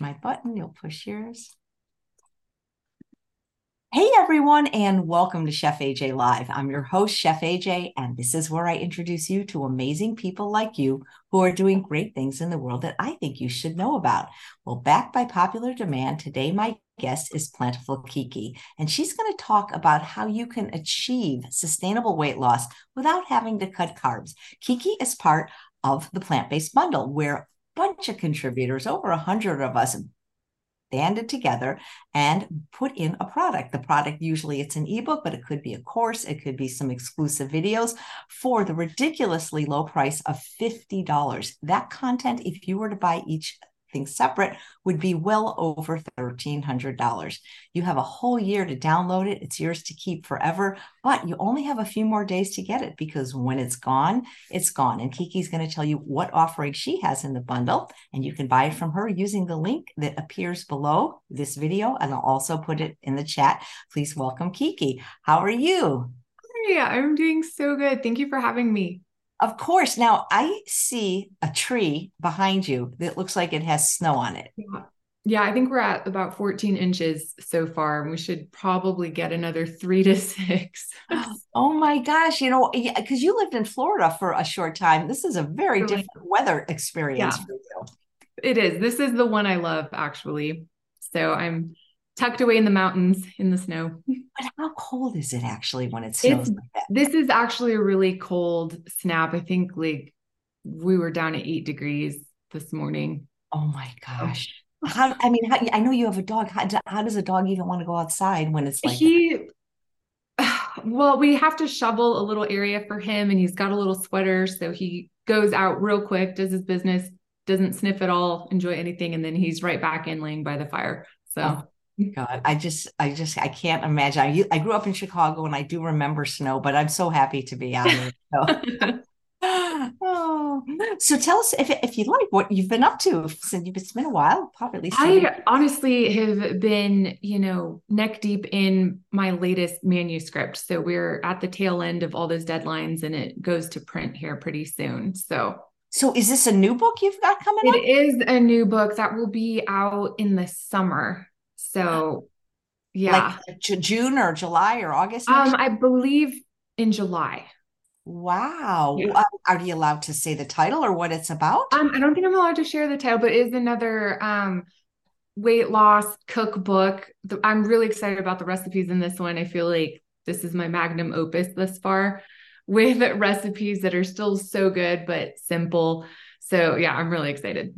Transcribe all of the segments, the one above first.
my button, you'll push yours. Hey everyone, and welcome to Chef AJ Live. I'm your host, Chef AJ, and this is where I introduce you to amazing people like you who are doing great things in the world that I think you should know about. Well, backed by popular demand, today my guest is Plantiful Kiki, and she's going to talk about how you can achieve sustainable weight loss without having to cut carbs. Kiki is part of the plant based bundle, where bunch of contributors, over a hundred of us, banded together and put in a product. The product usually it's an ebook, but it could be a course, it could be some exclusive videos for the ridiculously low price of $50. That content, if you were to buy each things separate would be well over $1,300. You have a whole year to download it. It's yours to keep forever, but you only have a few more days to get it because when it's gone, it's gone. And Kiki's going to tell you what offering she has in the bundle, and you can buy it from her using the link that appears below this video. And I'll also put it in the chat. Please welcome Kiki. How are you? Hey, I'm doing so good. Thank you for having me. Of course. Now I see a tree behind you that looks like it has snow on it. Yeah. Yeah, I think we're at about 14 inches so far, and we should probably get another three to six. oh my gosh. You know, because you lived in Florida for a short time. This is a very really? different weather experience yeah. for you. It is. This is the one I love, actually. So I'm tucked away in the mountains in the snow. But how cold is it actually when it snows that? This is actually a really cold snap. I think like we were down at eight degrees this morning. Oh my gosh. Oh. How I mean, how, I know you have a dog. How, how does a dog even want to go outside when it's like he? Well, we have to shovel a little area for him, and he's got a little sweater, so he goes out real quick, does his business, doesn't sniff at all, enjoy anything, and then he's right back in laying by the fire. So. Oh. God, I just, I just, I can't imagine. I, I grew up in Chicago and I do remember snow, but I'm so happy to be out here. So. oh, so tell us if if you like what you've been up to since it's been a while, probably. I honestly have been, you know, neck deep in my latest manuscript. So we're at the tail end of all those deadlines, and it goes to print here pretty soon. So so is this a new book you've got coming It up? is a new book that will be out in the summer. So, yeah, like June or July or August. Um, I believe in July. Wow. Yeah. Are you allowed to say the title or what it's about? Um, I don't think I'm allowed to share the title, but is another um weight loss cookbook. I'm really excited about the recipes in this one. I feel like this is my magnum opus thus far with recipes that are still so good but simple. So yeah, I'm really excited.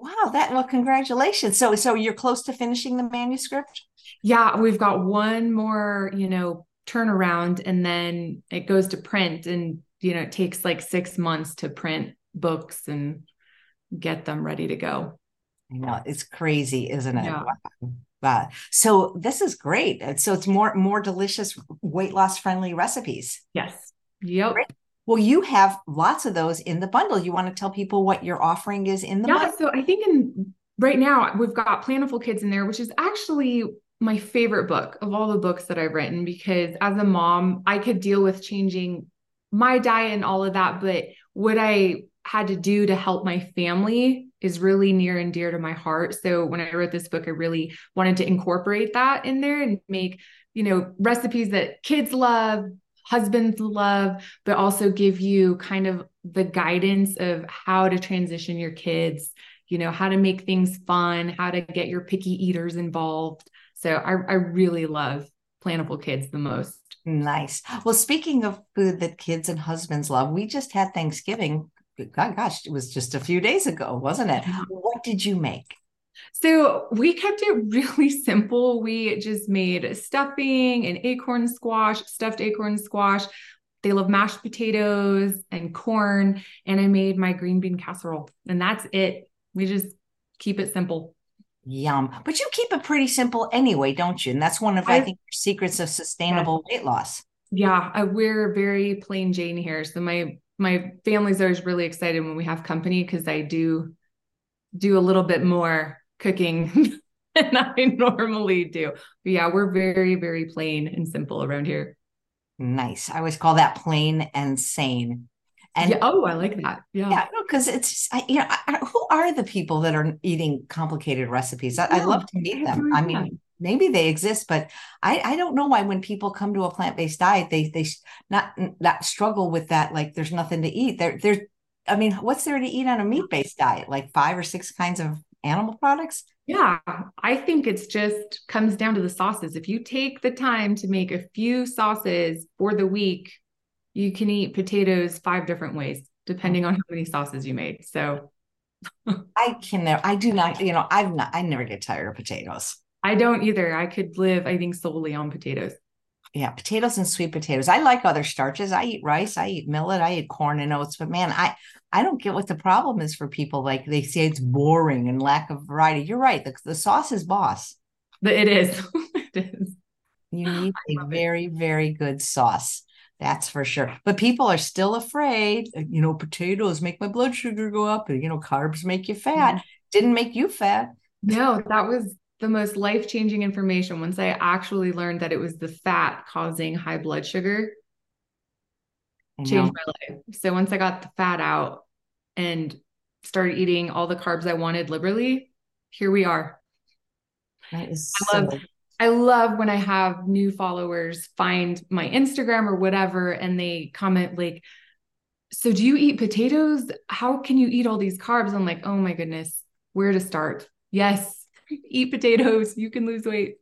Wow, that well, congratulations. So so you're close to finishing the manuscript? Yeah, we've got one more, you know, turnaround and then it goes to print and you know, it takes like 6 months to print books and get them ready to go. I know, it's crazy, isn't it? Yeah. Wow. So this is great. So it's more more delicious weight loss friendly recipes. Yes. Yep. Great. Well, you have lots of those in the bundle. You want to tell people what your offering is in the yeah, bundle? So I think in right now we've got Plantiful Kids in there, which is actually my favorite book of all the books that I've written because as a mom, I could deal with changing my diet and all of that, but what I had to do to help my family is really near and dear to my heart. So when I wrote this book, I really wanted to incorporate that in there and make, you know, recipes that kids love, husbands love, but also give you kind of the guidance of how to transition your kids, you know, how to make things fun, how to get your picky eaters involved. So I, I really love Plantiful Kids the most. Nice. Well, speaking of food that kids and husbands love, we just had Thanksgiving. God, gosh, it was just a few days ago, wasn't it? What did you make? So we kept it really simple. We just made stuffing and acorn squash, stuffed acorn squash. They love mashed potatoes and corn. And I made my green bean casserole. And that's it. We just keep it simple. Yum. But you keep it pretty simple anyway, don't you? And that's one of, I, I think, secrets of sustainable weight loss. Yeah, I, we're very plain Jane here. So my my family's always really excited when we have company because I do do a little bit more cooking than I normally do. But yeah, we're very, very plain and simple around here. Nice. I always call that plain and sane. And yeah, oh, I like that. Yeah, yeah, because it's I, you know I, who are the people that are eating complicated recipes? I, would love to meet them. I mean, maybe they exist, but I I don't know why when people come to a plant based diet they they not not struggle with that like there's nothing to eat. There there, I mean, what's there to eat on a meat based diet? Like five or six kinds of animal products? Yeah, I think it's just comes down to the sauces. If you take the time to make a few sauces for the week, you can eat potatoes five different ways, depending on how many sauces you made. So I can never, I do not, you know, I've not, I never get tired of potatoes. I don't either. I could live, I think, solely on potatoes. Yeah, potatoes and sweet potatoes. I like other starches. I eat rice, I eat millet, I eat corn and oats, but man, I I don't get what the problem is for people. Like they say it's boring and lack of variety. You're right. The, the sauce is boss. It is. it is. You need a very, very good sauce. That's for sure. But people are still afraid. Uh, you know, potatoes make my blood sugar go up. And, you know, carbs make you fat. Didn't make you fat. No, that was the most life changing information once I actually learned that it was the fat causing high blood sugar oh, changed my life. So once I got the fat out and started eating all the carbs I wanted liberally, here we are. That is I love I love when I have new followers find my Instagram or whatever and they comment like so do you eat potatoes? How can you eat all these carbs? I'm like, "Oh my goodness, where to start?" Yes, eat potatoes, you can lose weight.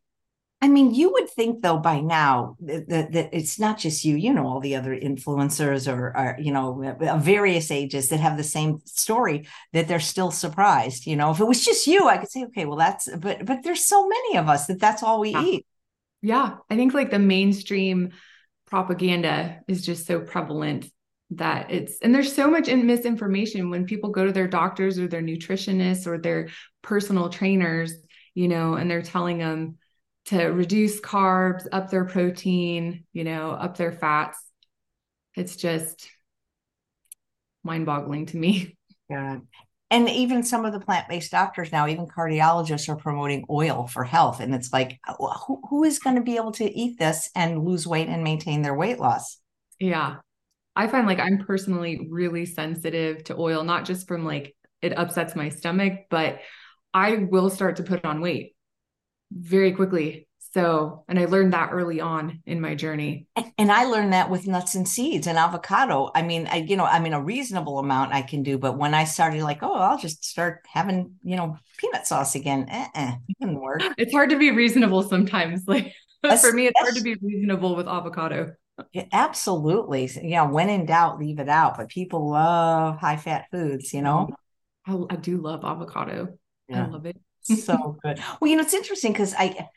I mean, you would think though by now that, that, that, it's not just you, you know, all the other influencers or, or, you know, various ages that have the same story that they're still surprised. You know, if it was just you, I could say, okay, well, that's, but, but there's so many of us that that's all we yeah. eat. Yeah. I think like the mainstream propaganda is just so prevalent that it's, and there's so much misinformation when people go to their doctors or their nutritionists or their personal trainers, you know, and they're telling them, to reduce carbs, up their protein, you know, up their fats. It's just mind boggling to me. Yeah. And even some of the plant based doctors now, even cardiologists, are promoting oil for health. And it's like, uh, who, who is going to be able to eat this and lose weight and maintain their weight loss? Yeah. I find like I'm personally really sensitive to oil, not just from like it upsets my stomach, but I will start to put on weight very quickly. So, and I learned that early on in my journey. And I learned that with nuts and seeds and avocado. I mean, I, you know, I mean, a reasonable amount I can do, but when I started like, oh, I'll just start having, you know, peanut sauce again, uh-uh, it didn't work. It's hard to be reasonable sometimes. Like for me, it's hard to be reasonable with avocado. Yeah, absolutely. Yeah. When in doubt, leave it out. But people love high fat foods, you know? Mm-hmm. I, I do love avocado. Yeah. I love it so good. Well, you know, it's interesting because I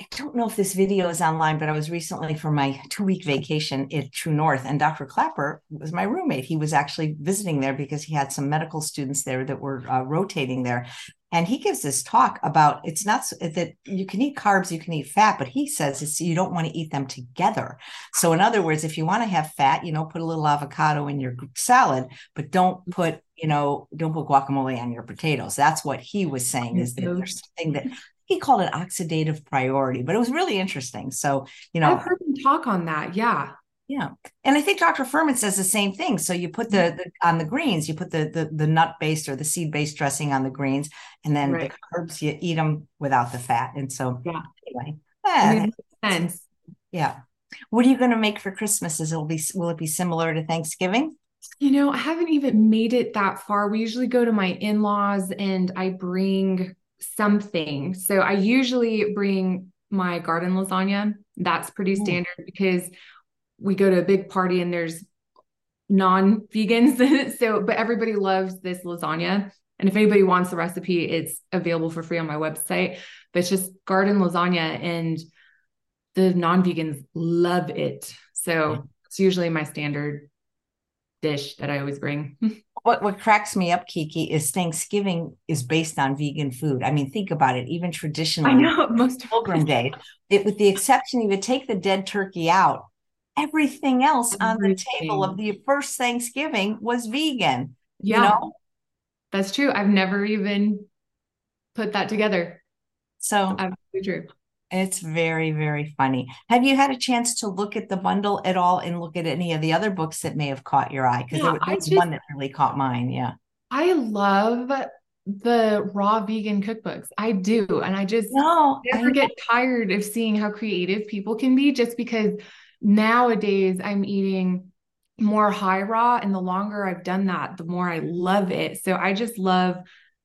I don't know if this video is online, but I was recently for my two week vacation at True North, and Dr. Klaper was my roommate. He was actually visiting there because he had some medical students there that were uh, rotating there. And he gives this talk about it's not that you can eat carbs, you can eat fat, but he says it's you don't want to eat them together. So, in other words, if you want to have fat, you know, put a little avocado in your salad, but don't put you know, don't put guacamole on your potatoes. That's what he was saying is that there's something that he called it oxidative priority, but it was really interesting. So, you know, I've heard him talk on that. Yeah. Yeah. And I think Dr. Fuhrman says the same thing. So you put the, the on the greens, you put the the, the nut based or the seed based dressing on the greens, and then right. the carbs you eat them without the fat. And so yeah. anyway, eh, sense. Yeah. What are you going to make for Christmas? Is it'll be will it be similar to Thanksgiving? You know, I haven't even made it that far. We usually go to my in-laws and I bring something. So I usually bring my garden lasagna. That's pretty oh. standard Ooh. because we go to a big party and there's non-vegans. so, but everybody loves this lasagna. And if anybody wants the recipe, it's available for free on my website. But it's just garden lasagna and the non-vegans love it. So it's usually my standard dish that I always bring. what what cracks me up, Kiki, is Thanksgiving is based on vegan food. I mean, think about it. Even traditionally, I know most Pilgrim Day, it, with the exception, you would take the dead turkey out. Everything else Everything. on the table of the first Thanksgiving was vegan. Yeah, you know? that's true. I've never even put that together. So absolutely true It's very, very funny. Have you had a chance to look at the bundle at all and look at any of the other books that may have caught your eye? Because Yeah, there, I was just one that really caught mine. Yeah. I love the raw vegan cookbooks. I do. And I just No, I never get tired of seeing how creative people can be just because nowadays I'm eating more high raw and the longer I've done that, the more I love it. So I just love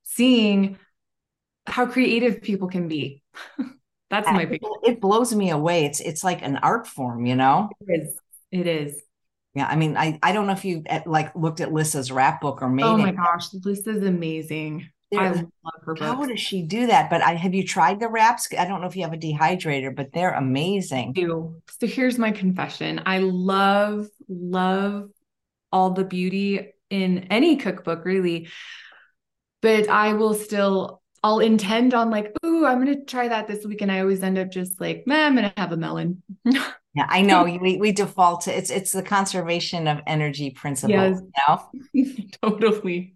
seeing how creative people can be. That's my big it blows me away. It's it's like an art form, you know? it is. It is. Yeah. I mean, I, I don't know if you eh, like looked at Lissa's rap book or made Oh my it. gosh, this is amazing. I love her book. How does she do that? But I have you tried the wraps? I don't know if you have a dehydrator, but they're amazing. do. So here's my confession. I love, love all the beauty in any cookbook, really. But I will still, I'll intend on like, ooh, I'm gonna try that this week. And I always end up just like, man, I'm gonna have a melon. Yeah, I know. We we default to it's it's the conservation of energy principle, Yes. you know? totally.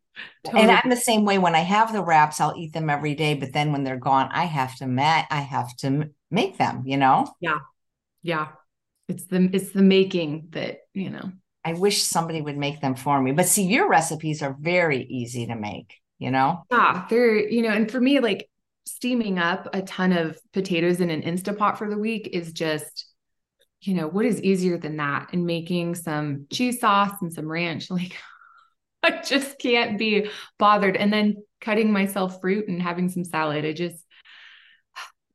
And I'm the same way when I have the wraps, I'll eat them every day, but then when they're gone, I have to ma- I have to make them, you know? Yeah, yeah. It's the it's the making that, you know. I wish somebody would make them for me. But see, your recipes are very easy to make, you know? Yeah, they're, you know, and for me, like steaming up a ton of potatoes in an Instapot for the week is just, you know, what is easier than that? And making some cheese sauce and some ranch, like I just can't be bothered. And then cutting myself fruit and having some salad. I just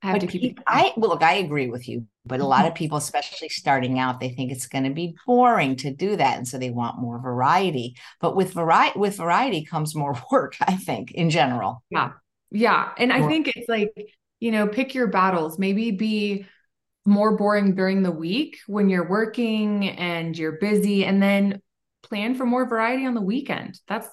I have But to keep peop- it. I well, look, I agree with you. But a lot mm-hmm. of people, especially starting out, they think it's going to be boring to do that, and so they want more variety. But with variety, with variety comes more work. I think, in general. Yeah. Yeah. And I think it's like, you know, pick your battles. Maybe be more boring during the week when you're working and you're busy, and then plan for more variety on the weekend. That's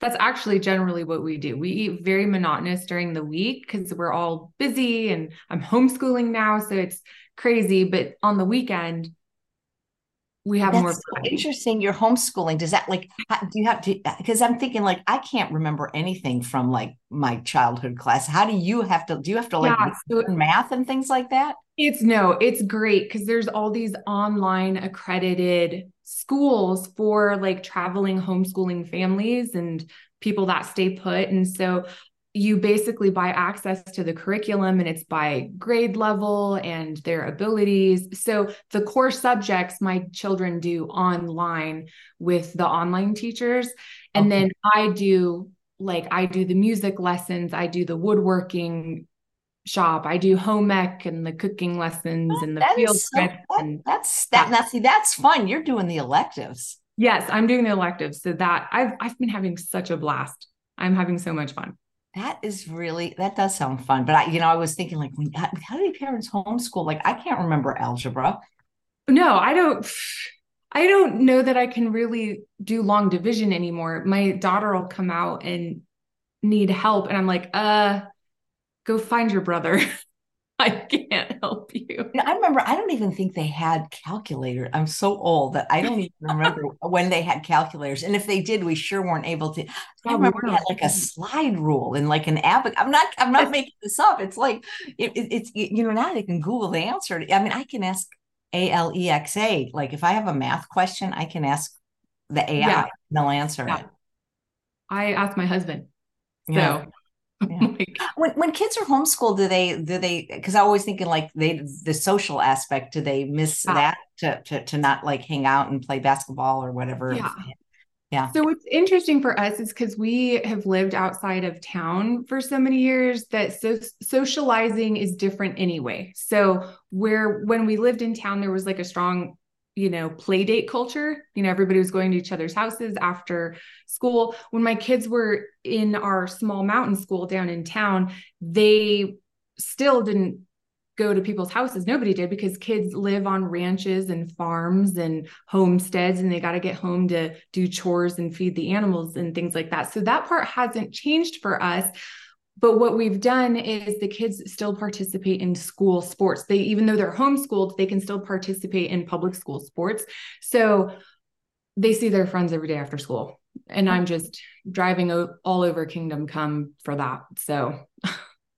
that's actually generally what we do. We eat very monotonous during the week because we're all busy and I'm homeschooling now, so it's crazy. But on the weekend, we have more so interesting. You're homeschooling. Does that like do you have to? Because I'm thinking like I can't remember anything from like my childhood class. How do you have to? Do you have to like Yeah, so math and things like that? It's no, it's great because there's all these online accredited schools for like traveling homeschooling families and people that stay put. And so you basically buy access to the curriculum and it's by grade level and their abilities. So the core subjects my children do online with the online teachers. And Okay. then I do like I do the music lessons, I do the woodworking shop. I do home ec and the cooking lessons and the field so, trips that, and that's that. Now see, that's fun. You're doing the electives. yes, I'm doing the electives. So that I've I've been having such a blast. I'm having so much fun. That is really that does sound fun. But I, you know, I was thinking like, when, how do parents homeschool? Like, I can't remember algebra. No, I don't I don't know that I can really do long division anymore. My daughter will come out and need help and I'm like, "Uh, go find your brother. I can't help you." I remember. I don't even think they had calculators. I'm so old that I don't even remember when they had calculators. And if they did, we sure weren't able to. I Oh, remember we had like a slide rule and like an abac. I'm not. I'm not making this up. It's like it, it- it's you know now they can Google the answer. I mean, I can ask A L E X A. Like if I have a math question, I can ask the AI. Yeah. and They'll answer Yeah. it. I asked my husband. So Yeah. Yeah. like, When when kids are homeschooled, do they do they? Because I always thinking like they the social aspect. Do they miss Yeah. that to, to to not like hang out and play basketball or whatever? Yeah. Yeah. So what's interesting for us is because we have lived outside of town for so many years that so socializing is different anyway. So where when we lived in town, there was like a strong, you know, play date culture. You know, everybody was going to each other's houses after school. When my kids were in our small mountain school down in town, they still didn't go to people's houses. Nobody did because kids live on ranches and farms and homesteads and they got to get home to do chores and feed the animals and things like that. So that part hasn't changed for us. But what we've done is the kids still participate in school sports. They even though they're homeschooled, they can still participate in public school sports. So they see their friends every day after school. And I'm just driving all over Kingdom Come for that. So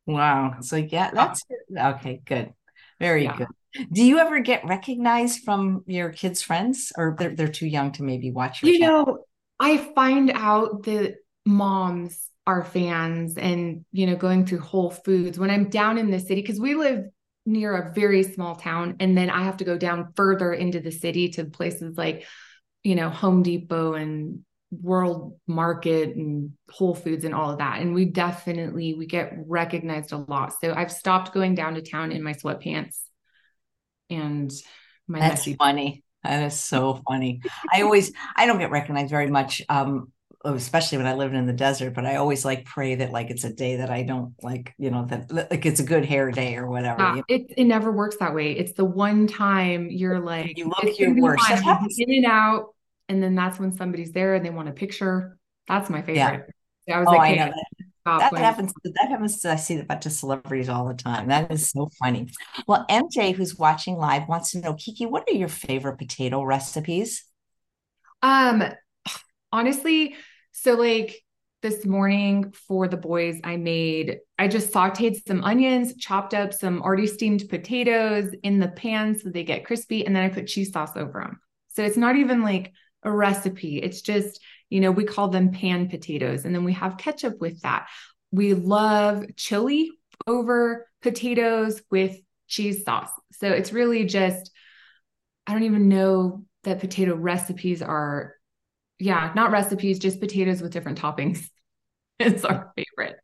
Wow. So yeah, that's okay, good. Very yeah. good. Do you ever get recognized from your kids' friends or they're they're too young to maybe watch your You channel? know, I find out that moms are fans and you know going through Whole Foods. When I'm down in the city because we live near a very small town and then I have to go down further into the city to places like you know Home Depot and World Market and Whole Foods and all of that. And we definitely we get recognized a lot. So I've stopped going down to town in my sweatpants and my That's messy- funny. That is so funny. I always I don't get recognized very much um especially when I lived in the desert, but I always like pray that like it's a day that I don't like, you know, that like it's a good hair day or whatever. Yeah, you know? it, it never works that way. It's the one time you're like, you look your worst. In and out. And then that's when somebody's there and they want a picture. That's my favorite. Yeah. I was oh, like, I know that. that happens. That happens. To, I see that of celebrities all the time. That is so funny. Well, MJ, who's watching live, wants to know, Kiki, what are your favorite potato recipes? Um, honestly, so, like this morning for the boys, I made, I just sauteed some onions, chopped up some already steamed potatoes in the pan so they get crispy, and then I put cheese sauce over them. So, it's not even like a recipe. It's just, you know, we call them pan potatoes. And then we have ketchup with that. We love chili over potatoes with cheese sauce. So, it's really just, I don't even know that potato recipes are yeah, not recipes, just potatoes with different toppings. it's our favorite.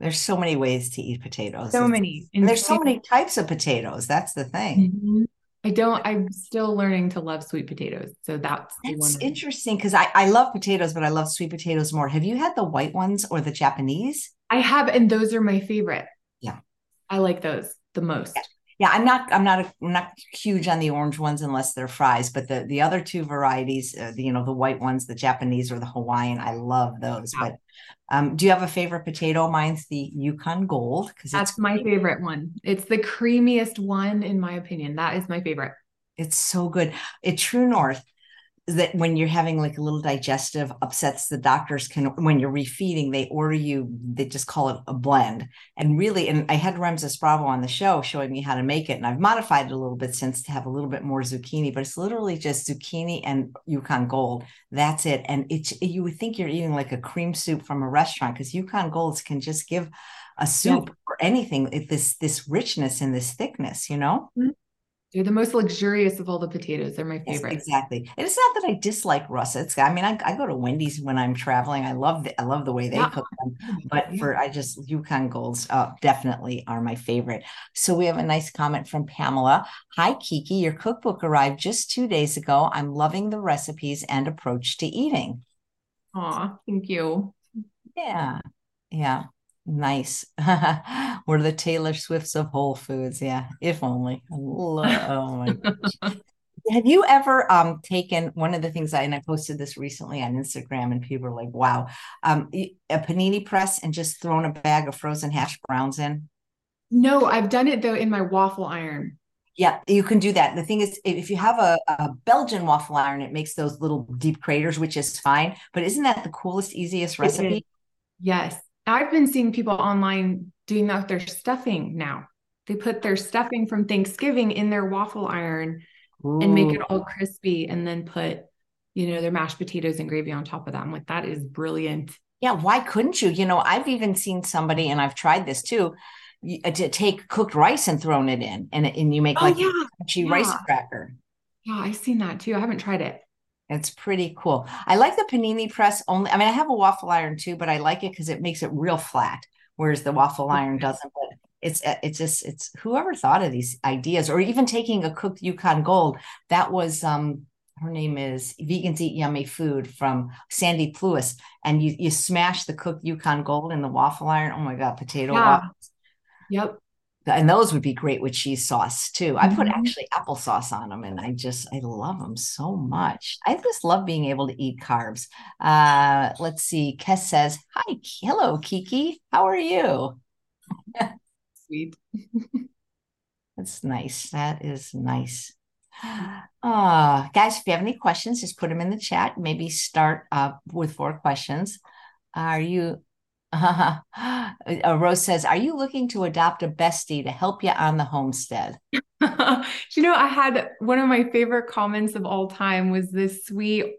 There's so many ways to eat potatoes. So many. And there's so many types of potatoes. That's the thing. Mm-hmm. I don't, I'm still learning to love sweet potatoes. So that's, that's interesting because I, I love potatoes, but I love sweet potatoes more. Have you had the white ones or the Japanese? I have, and those are my favorite. Yeah. I like those the most. Yeah I'm not I'm not a, I'm not huge on the orange ones unless they're fries, but the the other two varieties, uh, the, you know, the white ones, the Japanese or the Hawaiian, I love those. But um, do you have a favorite potato? Mine's the Yukon Gold because that's my favorite one. It's the creamiest one in my opinion. That is my favorite. It's so good. At True North, that when you're having like a little digestive upsets the doctors can when you're refeeding they order you they just call it a blend and really and i had ramses bravo on the show showing me how to make it and i've modified it a little bit since to have a little bit more zucchini but it's literally just zucchini and yukon gold that's it and it's you would think you're eating like a cream soup from a restaurant because yukon golds can just give a soup yeah. or anything this this richness and this thickness you know mm-hmm. They're the most luxurious of all the potatoes. They're my favorite. Yes, exactly. And it's not that I dislike russets. I mean, I, I, go to Wendy's when I'm traveling. I love the I love the way they yeah. cook them. But for I just Yukon Golds uh, definitely are my favorite. So we have a nice comment from Pamela. Hi Kiki, your cookbook arrived just two days ago. I'm loving the recipes and approach to eating. Aw, thank you. Yeah. Yeah. Nice. We're the Taylor Swifts of Whole Foods. Yeah, if only. oh my gosh. Have you ever um, taken one of the things I and I posted this recently on Instagram and people were like, wow, um, a panini press and just thrown a bag of frozen hash browns in? No, I've done it though in my waffle iron. Yeah, you can do that. The thing is, if you have a, a Belgian waffle iron, it makes those little deep craters, which is fine. But isn't that the coolest, easiest recipe? Yes. I've been seeing people online doing that with their stuffing now. They put their stuffing from Thanksgiving in their waffle iron Ooh. and make it all crispy and then put, you know, their mashed potatoes and gravy on top of that. I'm like, that is brilliant. Yeah, why couldn't you? You know, I've even seen somebody, and I've tried this too, uh, to take cooked rice and thrown it in, and and you make oh, like yeah. a crunchy yeah. rice cracker. Yeah, I've seen that too. I haven't tried it. It's pretty cool. I like the panini press only. I mean, I have a waffle iron too, but I like it because it makes it real flat, whereas the waffle iron doesn't. But it's uh, it's just it's whoever thought of these ideas, or even taking a cooked Yukon Gold. That was um her name is Vegans Eat Yummy Food from Sandy Plewis, and you you smash the cooked Yukon Gold in the waffle iron. Oh my god, potato yeah. waffles. Yep and those would be great with cheese sauce too. I put mm-hmm. actually applesauce on them, and I just I love them so much. I just love being able to eat carbs. Uh, let's see. Kes says, "Hi, hello, Kiki. How are you?" Sweet. That's nice. That is nice. Uh, guys, if you have any questions, just put them in the chat. Maybe start uh, with four questions. Are you Uh, Rose says, Are you looking to adopt a bestie to help you on the homestead? you know, I had one of my favorite comments of all time was this sweet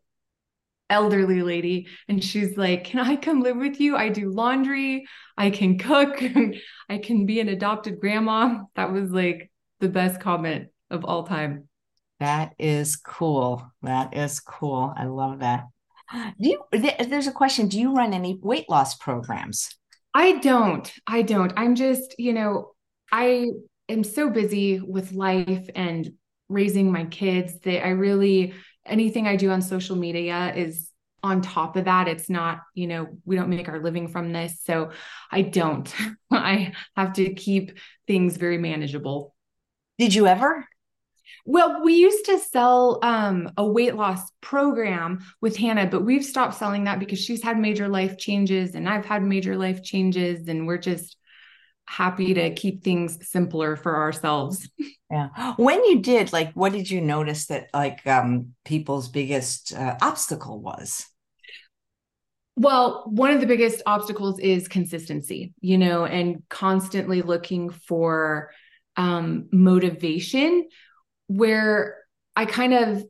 elderly lady and she's like can i come live with you? I do laundry. I can cook. I can be an adopted grandma. That was like the best comment of all time. That is cool. That is cool. I love that do you there's a question do you run any weight loss programs i don't i don't i'm just you know i am so busy with life and raising my kids that i really anything I do on social media is on top of that. It's not, you know, we don't make our living from this. So I don't. I have to keep things very manageable. Did you ever? Well, we used to sell um, a weight loss program with Hannah, but we've stopped selling that because she's had major life changes and I've had major life changes, and we're just happy to keep things simpler for ourselves. Yeah. When you did, like, what did you notice that like um, people's biggest uh, obstacle was? Well, one of the biggest obstacles is consistency, you know, and constantly looking for um, motivation where I kind of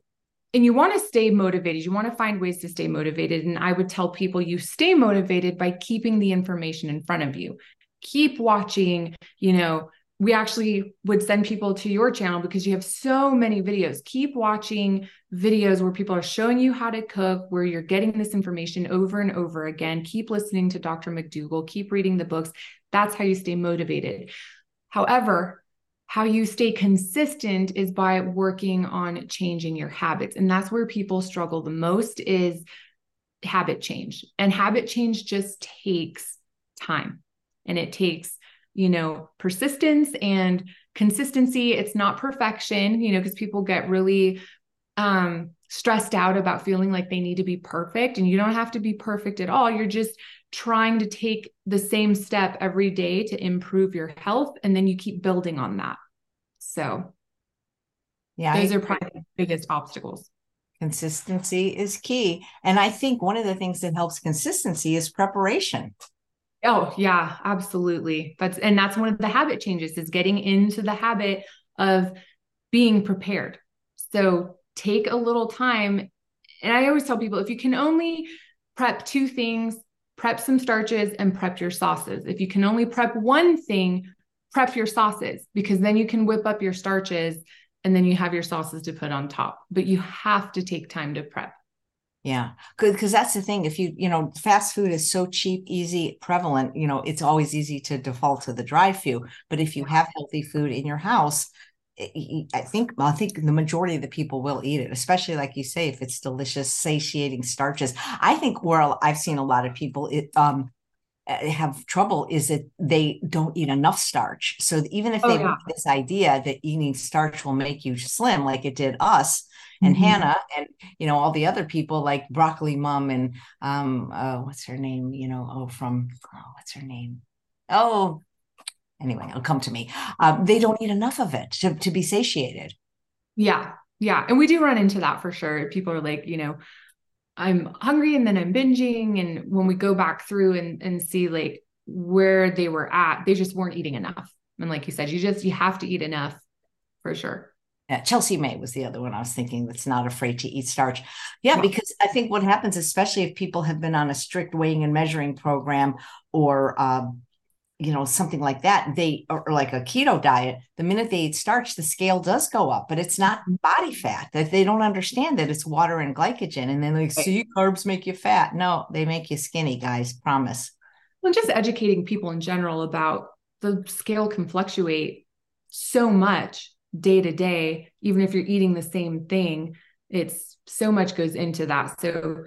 and you want to stay motivated. You want to find ways to stay motivated. And I would tell people you stay motivated by keeping the information in front of you keep watching, you know, we actually would send people to your channel because you have so many videos. Keep watching videos where people are showing you how to cook, where you're getting this information over and over again. Keep listening to Dr. McDougall, keep reading the books. That's how you stay motivated. However, how you stay consistent is by working on changing your habits. And that's where people struggle the most is habit change. And habit change just takes time and it takes you know persistence and consistency it's not perfection you know because people get really um stressed out about feeling like they need to be perfect and you don't have to be perfect at all you're just trying to take the same step every day to improve your health and then you keep building on that so yeah those I, are probably the biggest obstacles consistency is key and i think one of the things that helps consistency is preparation Oh, yeah, absolutely. That's and that's one of the habit changes is getting into the habit of being prepared. So take a little time. And I always tell people if you can only prep two things, prep some starches and prep your sauces. If you can only prep one thing, prep your sauces because then you can whip up your starches and then you have your sauces to put on top. But you have to take time to prep. Yeah, because that's the thing. If you, you know, fast food is so cheap, easy, prevalent, you know, it's always easy to default to the drive through. But if you have healthy food in your house, I think I think the majority of the people will eat it, especially like you say, if it's delicious, satiating starches. I think where I've seen a lot of people it, um, eh, have trouble is that they don't eat enough starch. So even if they oh, yeah. this idea that eating starch will make you slim, like it did us, and mm-hmm. Hannah and you know all the other people like Broccoli Mom and um uh, what's her name? You know, oh from oh, what's her name? Oh, anyway, it'll come to me. Um, they don't eat enough of it to to be satiated. Yeah, yeah, and we do run into that for sure. People are like, you know, I'm hungry and then I'm binging, and when we go back through and and see like where they were at, they just weren't eating enough. And like you said, you just you have to eat enough for sure. Yeah, Chelsea May was the other one I was thinking that's not afraid to eat starch. Yeah, because I think what happens, especially if people have been on a strict weighing and measuring program or, um, you know, something like that, they or, like a keto diet, the minute they eat starch, the scale does go up, but it's not mm-hmm. body fat. That they don't understand that it's water and glycogen. And then they see carbs make you fat. No, they make you skinny, guys. Promise. Well, just educating people in general about the scale can fluctuate so much day to day, even if you're eating the same thing, it's so much goes into that. So,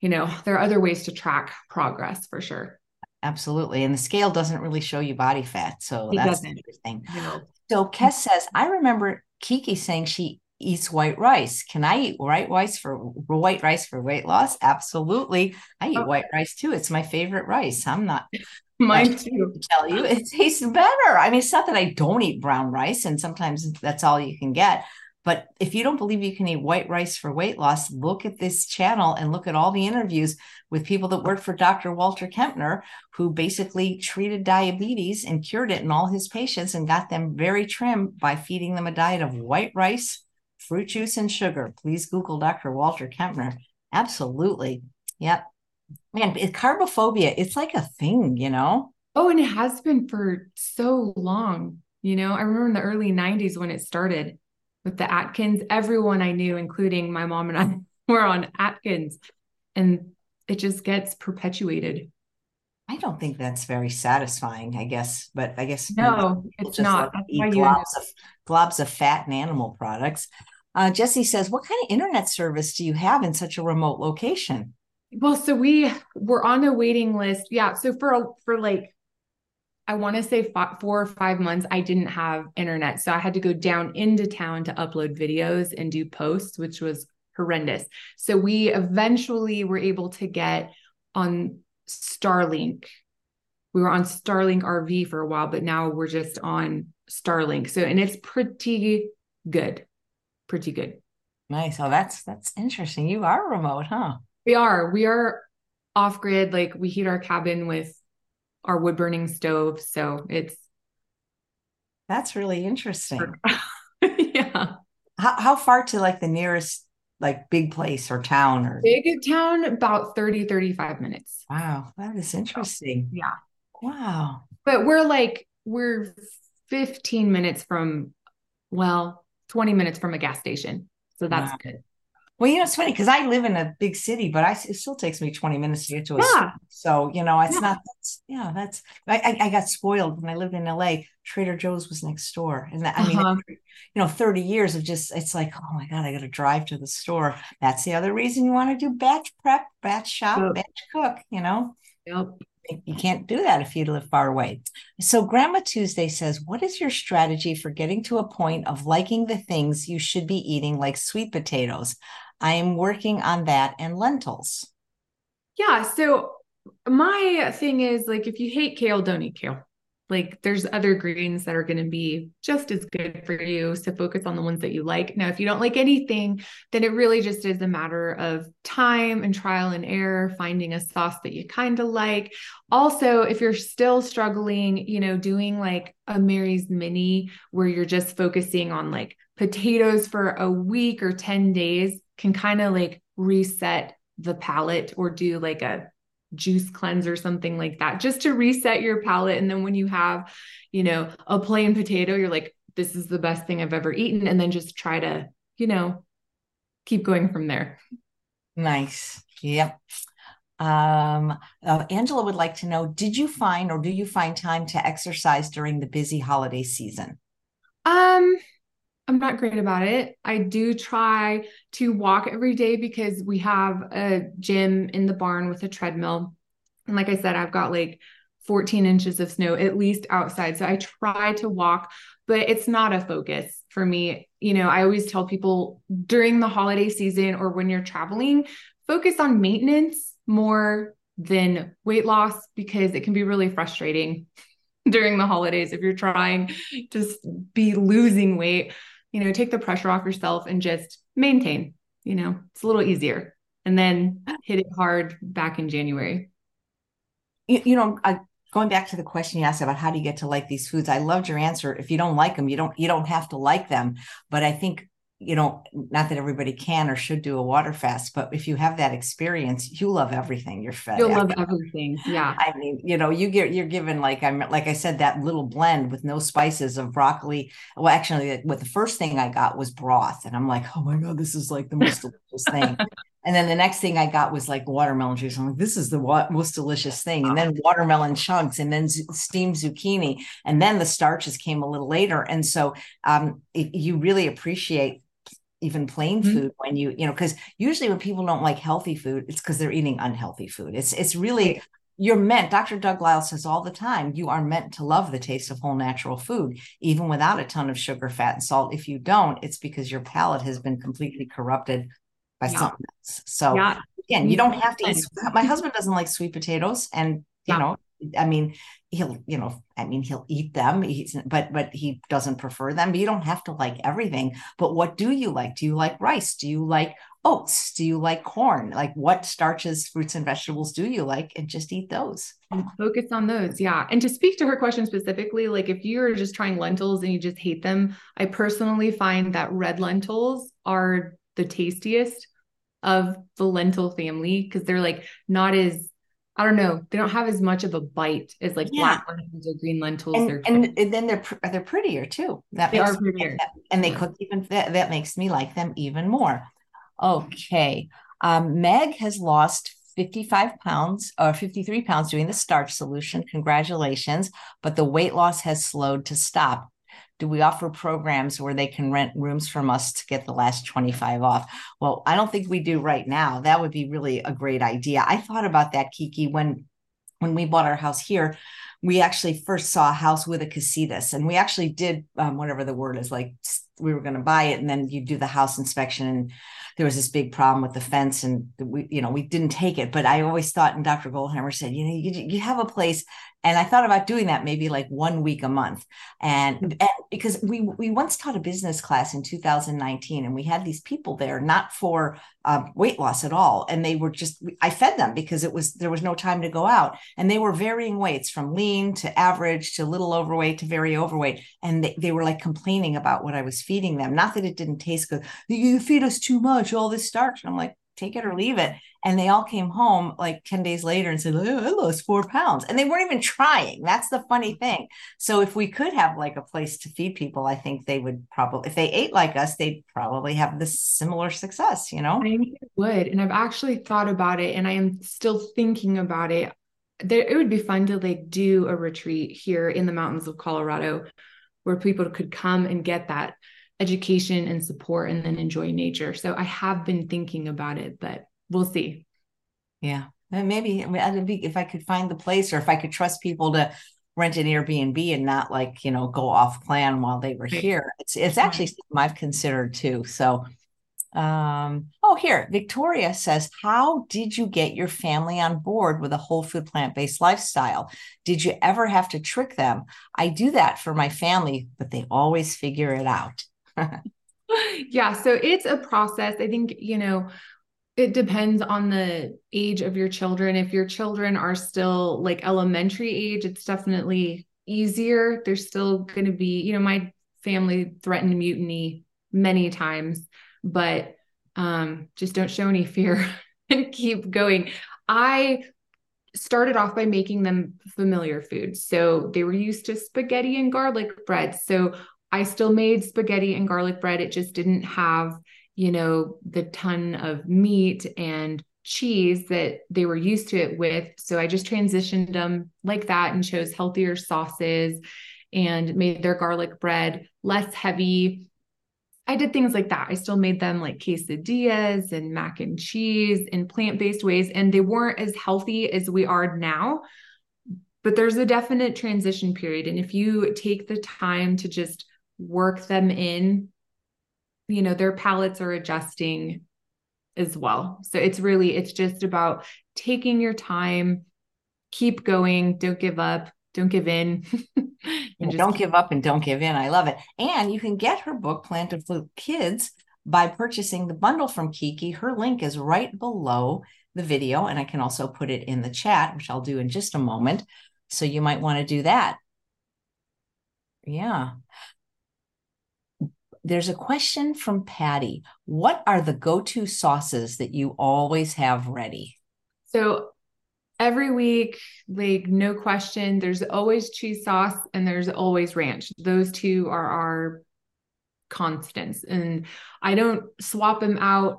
you know, there are other ways to track progress for sure. Absolutely. And the scale doesn't really show you body fat. So it that's doesn't. interesting. No. So Kes says, I remember Kiki saying she eats white rice. Can I eat white rice for white rice for weight loss? Absolutely. I eat oh. white rice too. It's my favorite rice. I'm not Mine too. Tell you, it tastes better. I mean, it's not that I don't eat brown rice, and sometimes that's all you can get. But if you don't believe you can eat white rice for weight loss, look at this channel and look at all the interviews with people that worked for Dr. Walter Kempner, who basically treated diabetes and cured it in all his patients and got them very trim by feeding them a diet of white rice, fruit juice, and sugar. Please Google Dr. Walter Kempner. Absolutely. Yep. Man, carbophobia, it's like a thing, you know? Oh, and it has been for so long. You know, I remember in the early 90s when it started with the Atkins, everyone I knew, including my mom and I, were on Atkins. And it just gets perpetuated. I don't think that's very satisfying, I guess, but I guess no, it's not. Like eat globs of, globs of fat and animal products. Uh, Jesse says, What kind of internet service do you have in such a remote location? Well, so we were on a waiting list. Yeah. So for for like I want to say five, four or five months, I didn't have internet. So I had to go down into town to upload videos and do posts, which was horrendous. So we eventually were able to get on Starlink. We were on Starlink RV for a while, but now we're just on Starlink. So, and it's pretty good. Pretty good. Nice. Oh, that's that's interesting. You are remote, huh? We are. We are off grid. Like we heat our cabin with our wood burning stove. So it's that's really interesting. yeah. How, how far to like the nearest like big place or town or big town about 30 35 minutes wow that is interesting yeah wow but we're like we're 15 minutes from well 20 minutes from a gas station so that's wow. good well, you know, it's funny because I live in a big city, but I, it still takes me 20 minutes to get to a yeah. So, you know, it's yeah. not, that's, yeah, that's, I, I, got spoiled when I lived in LA. Trader Joe's was next door. And that, I mean, uh-huh. you know, 30 years of just, it's like, oh my God, I got to drive to the store. That's the other reason you want to do batch prep, batch shop, yep. batch cook, you know? Yep you can't do that if you live far away. So, Grandma Tuesday says, What is your strategy for getting to a point of liking the things you should be eating, like sweet potatoes? I am working on that and lentils. Yeah. So, my thing is like, if you hate kale, don't eat kale. Like there's other greens that are going to be just as good for you. So focus on the ones that you like. Now, if you don't like anything, then it really just is a matter of time and trial and error, finding a sauce that you kind of like. Also, if you're still struggling, you know, doing like a Mary's Mini where you're just focusing on like potatoes for a week or 10 days can kind of like reset the palate or do like a juice cleanse or something like that, just to reset your palate. And then when you have, you know, a plain potato, you're like, this is the best thing I've ever eaten. And then just try to, you know, keep going from there. Nice. Yep. Um, uh, Angela would like to know Did you find or do you find time to exercise during the busy holiday season? Um, I'm not great about it. I do try to walk every day because we have a gym in the barn with a treadmill. And like I said, I've got like 14 inches of snow at least outside. So I try to walk, but it's not a focus for me. You know, I always tell people during the holiday season or when you're traveling, focus on maintenance more than weight loss because it can be really frustrating during the holidays if you're trying to be losing weight you know, take the pressure off yourself and just maintain, you know, it's a little easier. And then hit it hard back in January. You, you know, I, going back to the question you asked about how do you get to like these foods, I loved your answer. If you don't like them, you don't you don't have to like them. But I think you know, not that everybody can or should do a water fast, but if you have that experience, you love everything. You're fed. You'll love everything. Yeah. I mean, you know, you get you're given like I'm like I said that little blend with no spices of broccoli. Well, actually, what the first thing I got was broth, and I'm like, oh my god, this is like the most delicious thing. And then the next thing I got was like watermelon juice. I'm like, this is the most delicious thing. And then watermelon chunks, and then steamed zucchini, and then the starches came a little later. And so, um, it, you really appreciate even plain mm-hmm. food mm-hmm. when you you know because usually when people don't like healthy food it's because they're eating unhealthy food it's it's really you're meant dr doug lisle says all the time you are meant to love the taste of whole natural food even without a ton of sugar fat and salt if you don't it's because your palate has been completely corrupted by yeah. something else so yeah. again you don't have to eat my husband doesn't like sweet potatoes and you yeah. know I mean, he'll, you know, I mean, he'll eat them, he's, but but he doesn't prefer them. You don't have to like everything. But what do you like? Do you like rice? Do you like oats? Do you like corn? Like what starches, fruits, and vegetables do you like? And just eat those. And focus on those. Yeah. And to speak to her question specifically, like if you're just trying lentils and you just hate them, I personally find that red lentils are the tastiest of the lentil family because they're like not as I don't know. They don't have as much of a bite as like yeah. black lentils or green lentils. And, and, and, then they're they're prettier too. That they are prettier, and they cook even that, that makes me like them even more. Okay, um, Meg has lost 55 pounds or 53 pounds doing the starch solution. Congratulations, but the weight loss has slowed to stop do we offer programs where they can rent rooms from us to get the last 25 off? Well, I don't think we do right now. That would be really a great idea. I thought about that, Kiki, when when we bought our house here we actually first saw a house with a casitas and we actually did um, whatever the word is like we were going to buy it and then you do the house inspection and there was this big problem with the fence and we you know we didn't take it but i always thought and dr goldhamer said you know you, you have a place and i thought about doing that maybe like one week a month. And, mm-hmm. and because we we once taught a business class in 2019 and we had these people there not for um, weight loss at all. And they were just i fed them because it was there was no time to go out. And they were varying weights from lean to average to little overweight to very overweight. And they, they were like complaining about what i was feeding them. Not that it didn't taste good. You feed us too much. All this starch. And i'm like take it or leave it. And they all came home like 10 days later and said, oh, I lost four pounds. And they weren't even trying. That's the funny mm. thing. So if we could have like a place to feed people, I think they would probably, if they ate like us, they'd probably have this similar success, you know? I would. And I've actually thought about it and I am still thinking about it. There, it would be fun to like do a retreat here in the mountains of Colorado where people could come and get that education and support and then enjoy nature. So I have been thinking about it, but we'll see. Yeah. And maybe I mean, if I could find the place or if I could trust people to rent an Airbnb and not like, you know, go off plan while they were here. It's it's actually something I've considered too. So um oh here victoria says how did you get your family on board with a whole food plant-based lifestyle did you ever have to trick them i do that for my family but they always figure it out yeah. So it's a process. I think, you know, it depends on the age of your children. If your children are still like elementary age, it's definitely easier. They're still going to be, you know, my family threatened mutiny many times, but um, just don't show any fear and keep going. I started off by making them familiar foods. So they were used to spaghetti and garlic bread. So I still made spaghetti and garlic bread. It just didn't have, you know, the ton of meat and cheese that they were used to it with. So I just transitioned them like that and chose healthier sauces and made their garlic bread less heavy. I did things like that. I still made them like quesadillas and mac and cheese in plant based ways, and they weren't as healthy as we are now. But there's a definite transition period. And if you take the time to just work them in, you know, their palates are adjusting as well. So it's really, it's just about taking your time, keep going, don't give up, don't give in. just- don't give up and don't give in. I love it. And you can get her book, Plant Planted for Kids, by purchasing the bundle from Kiki. Her link is right below the video, and I can also put it in the chat, which I'll do in just a moment. So you might want to do that. Yeah. There's a question from Patty. What are the go to sauces that you always have ready? So every week, like no question, there's always cheese sauce and there's always ranch. Those two are our constants. And I don't swap them out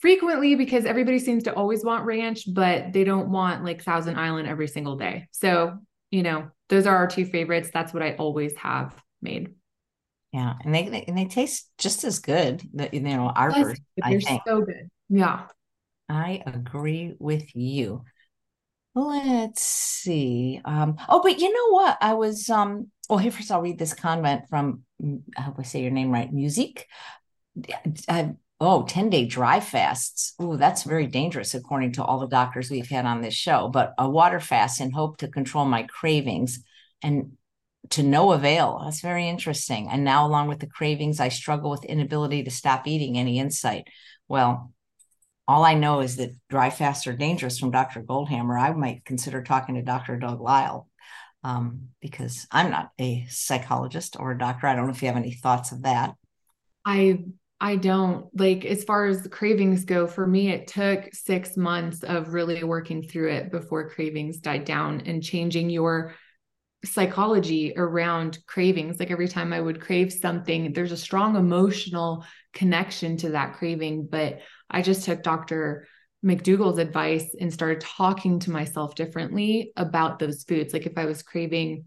frequently because everybody seems to always want ranch, but they don't want like Thousand Island every single day. So, you know, those are our two favorites. That's what I always have made. Yeah, and they, they and they taste just as good. You know, our yes, I think so good. Yeah, I agree with you. Let's see. Um, oh, but you know what? I was um. Well, here first, I'll read this comment from. I hope I say your name right. Music. I, Oh, 10 day dry fasts. Oh, that's very dangerous, according to all the doctors we've had on this show. But a water fast in hope to control my cravings and to no avail. That's very interesting. And now, along with the cravings, I struggle with inability to stop eating. Any insight? Well, all I know is that dry fasts are dangerous from Dr. Goldhamer. I might consider talking to Dr. Doug Lisle um, because I'm not a psychologist or a doctor. I don't know if you have any thoughts of that. I I don't like as far as the cravings go. For me, it took six months of really working through it before cravings died down and changing your psychology around cravings. Like every time I would crave something, there's a strong emotional connection to that craving. But I just took Dr. McDougall's advice and started talking to myself differently about those foods. Like if I was craving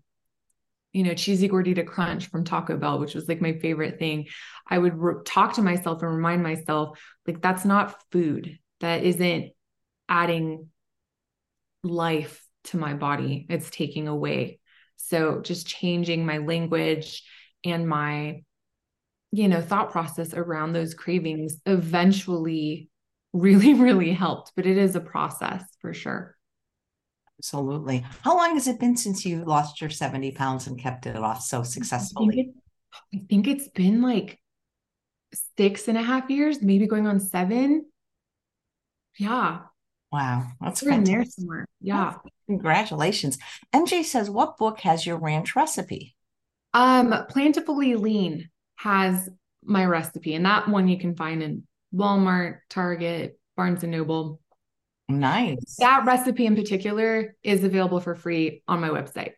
you know, cheesy gordita crunch from Taco Bell, which was like my favorite thing. I would re- talk to myself and remind myself, like, that's not food. That isn't adding life to my body. It's taking away. So just changing my language and my, you know, thought process around those cravings eventually really, really helped. But it is a process for sure. Absolutely. How long has it been since you lost your 70 pounds and kept it off so successfully? I think, it, I think it's been like six and a half years, maybe going on seven. Yeah. Wow. That's We're in there somewhere. Yeah. Congratulations. MJ says, what book has your ranch recipe? Um, Plantifully Lean has my recipe, and that one you can find in Walmart, Target, Barnes and Noble. Nice. That recipe in particular is available for free on my website.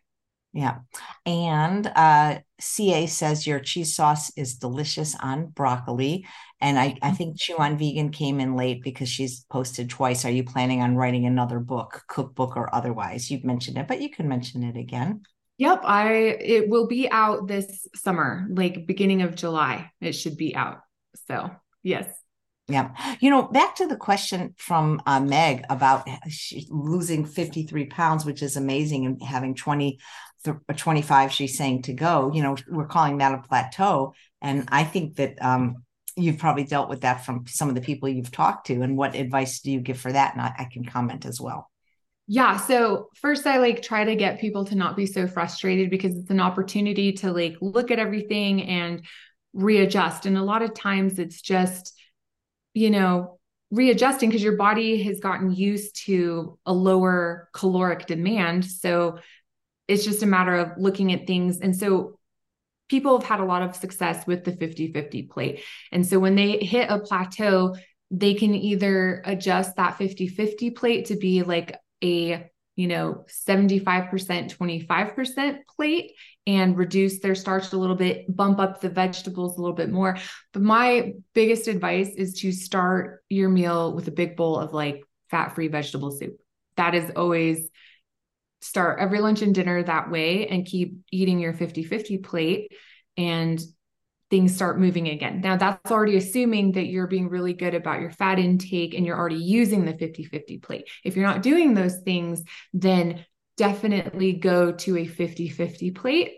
Yeah. And uh, CA says your cheese sauce is delicious on broccoli. And I, I think Chew on Vegan came in late because she's posted twice. Are you planning on writing another book, cookbook or otherwise? You've mentioned it, but you can mention it again. Yep. I it will be out this summer, like beginning of July. It should be out. So yes. Yeah. You know, back to the question from uh, Meg about losing 53 pounds, which is amazing, and having 20, th- 25, she's saying to go, you know, we're calling that a plateau. And I think that um, you've probably dealt with that from some of the people you've talked to. And what advice do you give for that? And I, I can comment as well. Yeah. So first I like try to get people to not be so frustrated because it's an opportunity to like look at everything and readjust. And a lot of times it's just, you know, readjusting because your body has gotten used to a lower caloric demand. So it's just a matter of looking at things. And so people have had a lot of success with the 50 50 plate. And so when they hit a plateau, they can either adjust that 50 50 plate to be like a you know 75% 25% plate and reduce their starch a little bit, bump up the vegetables a little bit more. But my biggest advice is to start your meal with a big bowl of like fat free vegetable soup. That is always start every lunch and dinner that way and keep eating your 50 50 plate and things start moving again. Now, that's already assuming that you're being really good about your fat intake and you're already using the 50 50 plate. If you're not doing those things, then definitely go to a 50 50 plate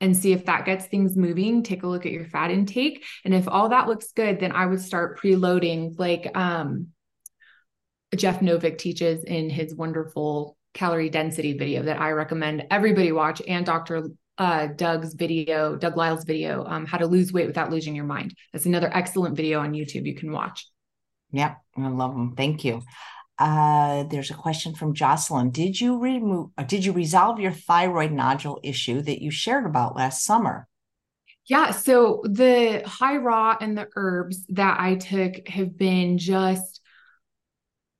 and see if that gets things moving. Take a look at your fat intake. And if all that looks good, then I would start preloading like um, Jeff Novick teaches in his wonderful calorie density video that I recommend everybody watch and Dr. Uh, Doug's video, Doug Lisle's video, um, How to Lose Weight Without Losing Your Mind. That's another excellent video on YouTube you can watch. Yep, I love them. Thank you. Uh, there's a question from Jocelyn. Did you remove? Uh, did you resolve your thyroid nodule issue that you shared about last summer? Yeah. So the high raw and the herbs that I took have been just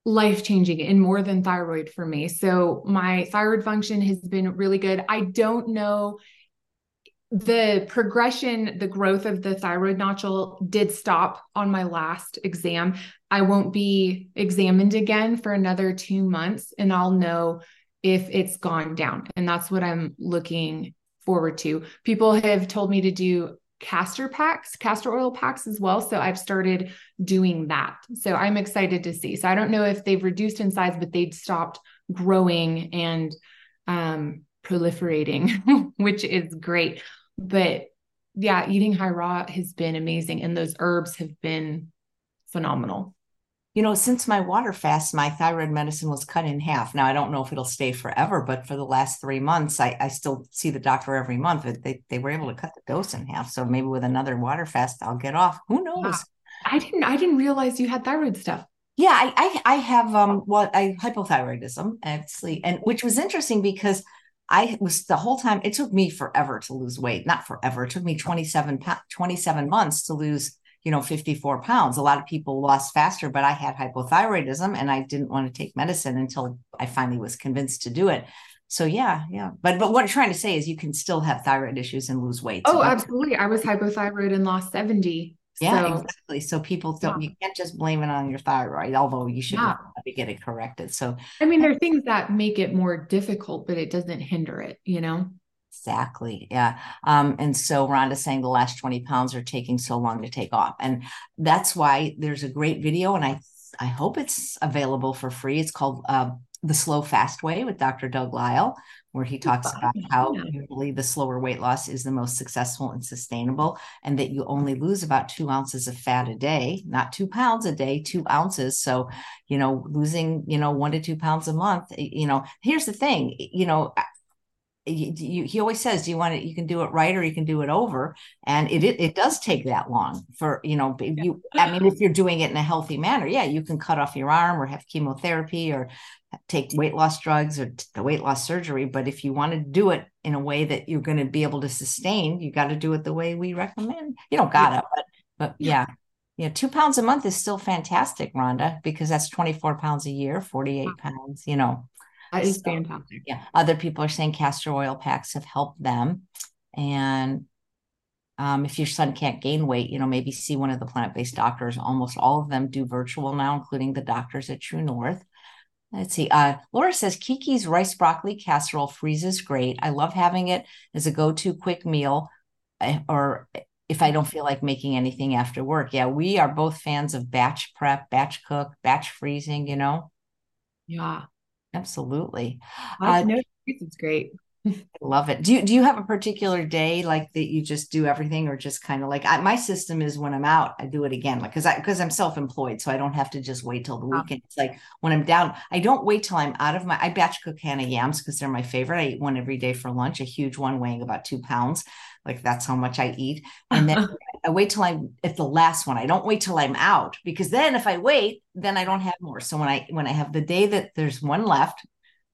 life changing and more than thyroid for me. So my thyroid function has been really good. I don't know the progression, the growth of the thyroid nodule did stop on my last exam. I won't be examined again for another two months, and I'll know if it's gone down. And that's what I'm looking forward to. People have told me to do castor packs, castor oil packs as well. So I've started doing that. So I'm excited to see. So I don't know if they've reduced in size, but they've stopped growing and um, proliferating, which is great. But yeah, eating high raw has been amazing. And those herbs have been phenomenal. You know, since my water fast, my thyroid medicine was cut in half. Now I don't know if it'll stay forever, but for the last three months, I, I still see the doctor every month. But they, they were able to cut the dose in half. So maybe with another water fast, I'll get off. Who knows? Wow. I didn't I didn't realize you had thyroid stuff. Yeah, I I, I have um what I hypothyroidism actually, and which was interesting because I was the whole time it took me forever to lose weight. Not forever. It took me 27 27 months to lose you know 54 pounds. A lot of people lost faster but i had hypothyroidism and i didn't want to take medicine until i finally was convinced to do it. So yeah yeah. But but what i'm trying to say is you can still have thyroid issues and lose weight. Oh absolutely. I was hypothyroid and lost 70 yeah so, exactly. So people don't yeah. you can't just blame it on your thyroid although you should yeah. get it corrected. So i mean there are things that make it more difficult but it doesn't hinder it you know Exactly. Yeah. Um, and so Rhonda's saying the last 20 pounds are taking so long to take off. And that's why there's a great video, and I I hope it's available for free. It's called uh, The Slow Fast Way with Dr. Doug Lisle, where he talks about how usually the slower weight loss is the most successful and sustainable, and that you only lose about two ounces of fat a day, not two pounds a day, two ounces. So, you know, losing, you know, one to two pounds a month, you know, here's the thing, you know, you, he always says, "Do you want it? You can do it right, or you can do it over." And it it, it does take that long for you know. You, I mean, if you're doing it in a healthy manner, yeah, you can cut off your arm or have chemotherapy or take weight loss drugs or the weight loss surgery. But if you want to do it in a way that you're going to be able to sustain, you got to do it the way we recommend. You don't gotta, but but yeah. Yeah, two pounds a month is still fantastic, Rhonda, because that's 24 pounds a year, 48 pounds, you know. That is so, fantastic. Yeah. Other people are saying castor oil packs have helped them. And um, if your son can't gain weight, you know, maybe see one of the plant based doctors. Almost all of them do virtual now, including the doctors at True North. Let's see. Uh, Laura says Kiki's rice broccoli casserole freezes great. I love having it as a go to quick meal eh, or if I don't feel like making anything after work. Yeah, we are both fans of batch prep, batch cook, batch freezing, you know? Yeah. Absolutely. I uh, know it's great. I love it. Do you do you have a particular day like that you just do everything or just kind of like I, my system is when I'm out, I do it again. Like cause I because I'm self-employed, so I don't have to just wait till the weekend. It's like when I'm down, I don't wait till I'm out of my I batch cook can of yams because they're my favorite. I eat one every day for lunch, a huge one weighing about two pounds. Like that's how much I eat. And then I wait till I'm at the last one. I don't wait till I'm out because then if I wait, then I don't have more. So when I when I have the day that there's one left,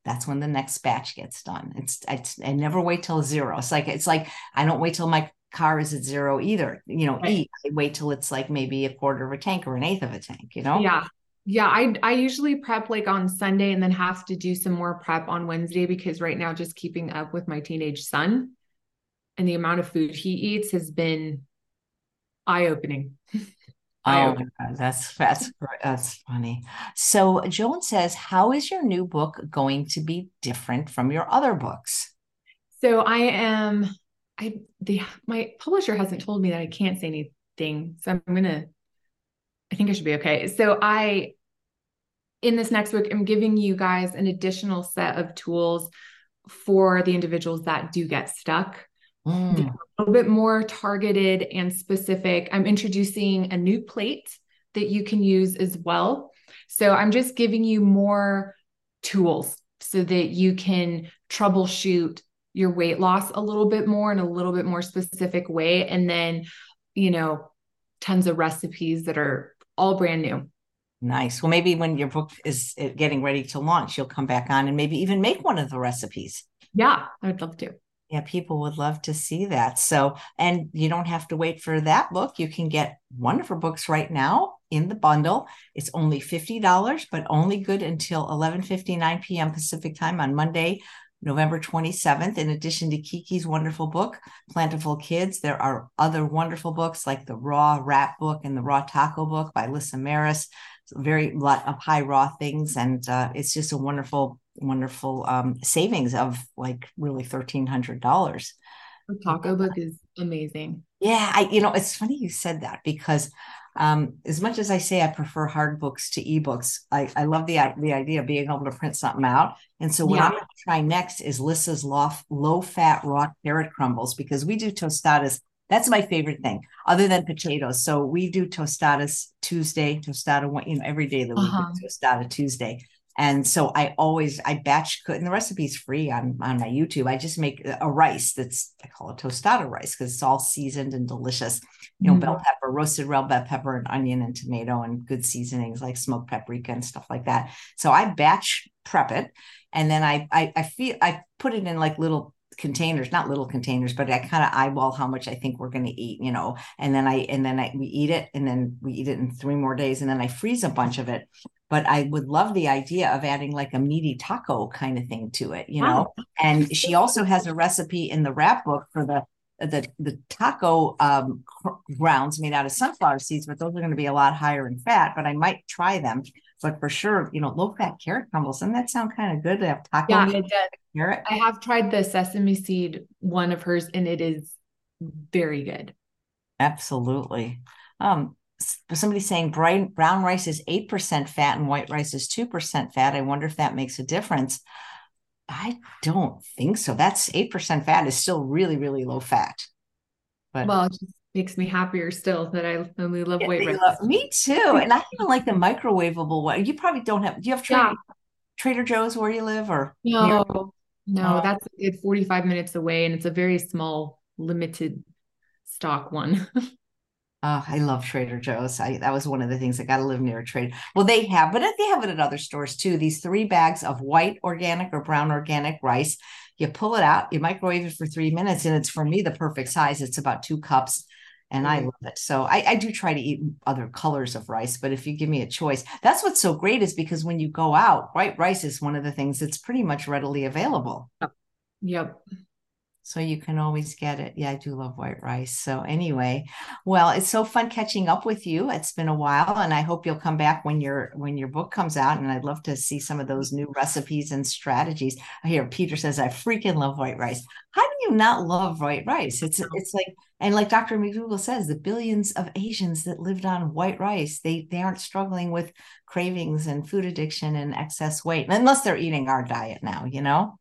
that's when the next batch gets done. It's, it's I never wait till zero. It's like it's like I don't wait till my car is at zero either. You know, right. eat. I wait till it's like maybe a quarter of a tank or an eighth of a tank, you know? Yeah. Yeah, I I usually prep like on Sunday and then have to do some more prep on Wednesday because right now just keeping up with my teenage son and the amount of food he eats has been eye opening. Oh, that's that's that's funny. So Joan says, "How is your new book going to be different from your other books?" So I am, I the my publisher hasn't told me that I can't say anything, so I'm gonna. I think I should be okay. So I, in this next book, I'm giving you guys an additional set of tools for the individuals that do get stuck mm. a little bit more targeted and specific. I'm introducing a new plate that you can use as well. So I'm just giving you more tools so that you can troubleshoot your weight loss a little bit more in a little bit more specific way. And then, you know, tons of recipes that are all brand new. Nice. Well, maybe when your book is getting ready to launch, you'll come back on and maybe even make one of the recipes. Yeah, I would love to. Yeah, people would love to see that. So, and you don't have to wait for that book. You can get her books right now in the bundle. It's only $50, but only good until 11:59 p.m. Pacific time on Monday, November 27th. In addition to Kiki's wonderful book, Plantiful Kids, there are other wonderful books like the Raw Wrap book and the Raw Taco book by Lissa Maris. Very lot of high raw things, and uh, it's just a wonderful wonderful um, savings of like really thirteen hundred dollars. The taco book is amazing. Yeah, I you know it's funny you said that because um, as much as I say I prefer hard books to ebooks, I, I love the the idea of being able to print something out. And so what yeah. I'm going to try next is Lissa's low, low fat raw carrot crumbles because we do tostadas that's my favorite thing, other than potatoes. So we do tostadas Tuesday, tostada one, you know, every day of the week, uh-huh. tostada Tuesday. And so I always I batch cook, and the recipe's free on on my YouTube. I just make a rice that's I call it tostada rice because it's all seasoned and delicious. You know, mm. bell pepper, roasted red bell pepper, and onion and tomato, and good seasonings like smoked paprika and stuff like that. So I batch prep it, and then I I, I feel I put it in like little containers, not little containers, but I kind of eyeball how much I think we're going to eat, you know, and then I, and then I, we eat it and then we eat it in three more days and then I freeze a bunch of it. But I would love the idea of adding like a meaty taco kind of thing to it, you know, wow. and she also has a recipe in the wrap book for the, the the taco um, grounds made out of sunflower seeds, but those are going to be a lot higher in fat. But I might try them. But for sure, you know, low fat carrot crumbles. Doesn't that sound kind of good to have taco? Yeah, it does. Carrot? I have tried the sesame seed one of hers, and it is very good. Absolutely. Um, somebody saying bright, brown rice is 8% fat and white rice is 2% fat. I wonder if that makes a difference. I don't think so. That's 8% fat is still really, really low fat. But well, makes me happier still that I only love yeah, white rice. Love, me too. And I even like the microwavable one. You probably don't have, do you have Trader, yeah. Trader Joe's where you live or? No, no, oh. that's a good 45 minutes away and it's a very small, limited stock one. Oh, I love Trader Joe's. I, that was one of the things I got to live near a trade. Well, they have, but they have it at other stores too. These three bags of white organic or brown organic rice. You pull it out, you microwave it for three minutes, and it's for me the perfect size. It's about two cups and I mm-hmm. love it. So I, I, do try to eat other colors of rice, but if you give me a choice, that's what's so great is because when you go out, white rice is one of the things that's pretty much readily available. Oh, yep so you can always get it. Yeah, I do love white rice. So anyway, well, it's so fun catching up with you. It's been a while and I hope you'll come back when your when your book comes out and I'd love to see some of those new recipes and strategies. Here Peter says I freaking love white rice. How do you not love white rice? It's it's like and like Dr. McDougall says, the billions of Asians that lived on white rice, they they aren't struggling with cravings and food addiction and excess weight unless they're eating our diet now, you know?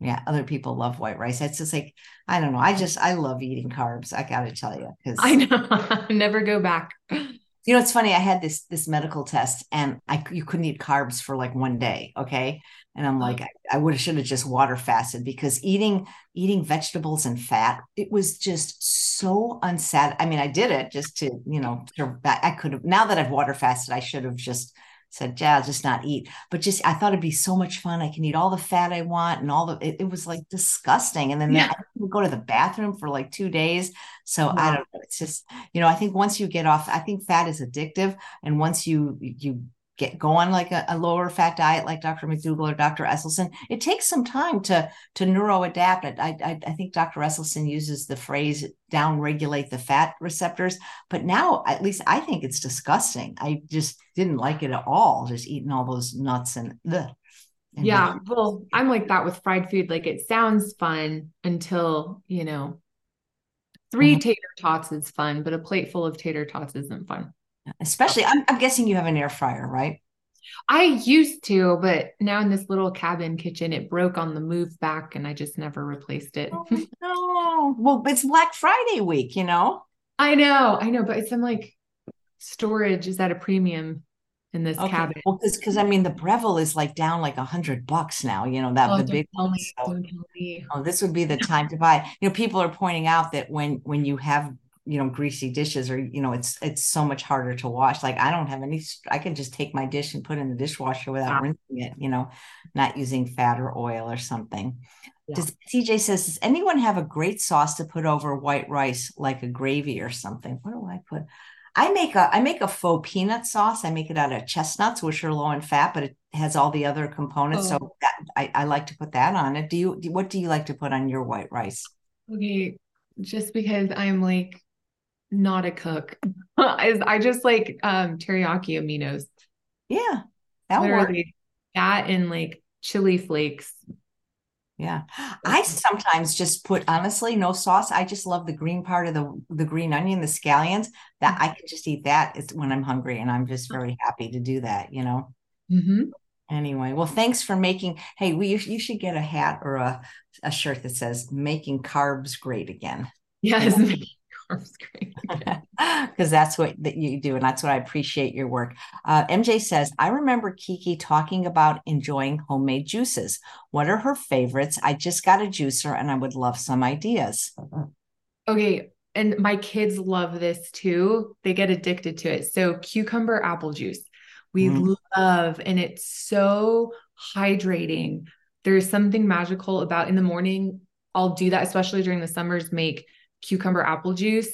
yeah other people love white rice it's just like i don't know i just i love eating carbs i gotta tell you because i know never go back you know it's funny i had this this medical test and i you couldn't eat carbs for like one day okay and i'm uh-huh. like i, I would have should have just water fasted because eating eating vegetables and fat it was just so unsat i mean i did it just to you know i could have now that i've water fasted i should have just said, yeah, I'll just not eat. But just I thought it'd be so much fun. I can eat all the fat I want and all the it, it was like disgusting. And then yeah. I would go to the bathroom for like two days. So wow. I don't know. It's just, you know, I think once you get off, I think fat is addictive. And once you you get go on like a, a, lower fat diet like Dr. McDougall or Dr. Esselstyn, it takes some time to to neuroadapt. I, I, I think Dr. Esselstyn uses the phrase down regulate the fat receptors, but now at least I think it's disgusting. I just didn't like it at all, just eating all those nuts and the. Yeah, well, I'm like that with fried food. Like it sounds fun until, you know, 3 mm-hmm. tater tots is fun, but a plate full of tater tots isn't fun. Especially, I'm, I'm guessing you have an air fryer, right? I used to, but now in this little cabin kitchen, it broke on the move back and I just never replaced it. Oh, no. Well, it's Black Friday week, you know? I know, I know, but it's some like storage is at a premium in this okay. cabin. Well, because I mean the Breville is like down like a hundred bucks now. You know that oh, the big. So, oh, this would be the time to buy. You know, people are pointing out that when when you have you know greasy dishes or you know it's it's so much harder to wash. Like i don't have any i can just take my dish and put it in the dishwasher without yeah. rinsing it you know not using fat or oil or something. Yeah. does tj says does anyone have a great sauce to put over white rice like a gravy or something? What do i put? I make a i make a faux peanut sauce. I make it out of chestnuts which are low in fat but it has all the other components oh. so that, I, I like to put that on it. Do you what do you like to put on your white rice? Okay just because i'm like not a cook. is I just like um teriyaki aminos. Yeah. That Literally that and like chili flakes. Yeah. I sometimes just put honestly no sauce. I just love the green part of the the green onion, the scallions. That I can just eat that when I'm hungry and I'm just very happy to do that, you know. Mm-hmm. Anyway, well, thanks for making. Hey, we you should get a hat or a, a shirt that says "Making Carbs Great Again." Yes. because that's what that you do and that's what i appreciate your work. Uh, mj says i remember kiki talking about enjoying homemade juices. What are her favorites? I just got a juicer and i would love some ideas. Okay and my kids love this too. They get addicted to it. So cucumber apple juice. We mm. love and it's so hydrating. There's something magical about in the morning i'll do that especially during the summers make cucumber apple juice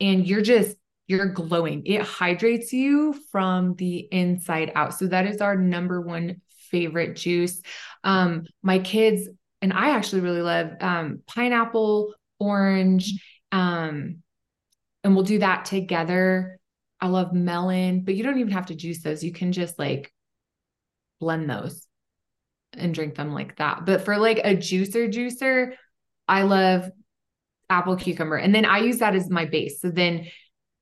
and you're just you're glowing. It hydrates you from the inside out. So that is our number one favorite juice. Um, my kids and I actually really love um, pineapple, orange, um, and we'll do that together. I love melon, but you don't even have to juice those. You can just like blend those and drink them like that. But for like a juicer juicer, I love apple cucumber. And then I use that as my base. So then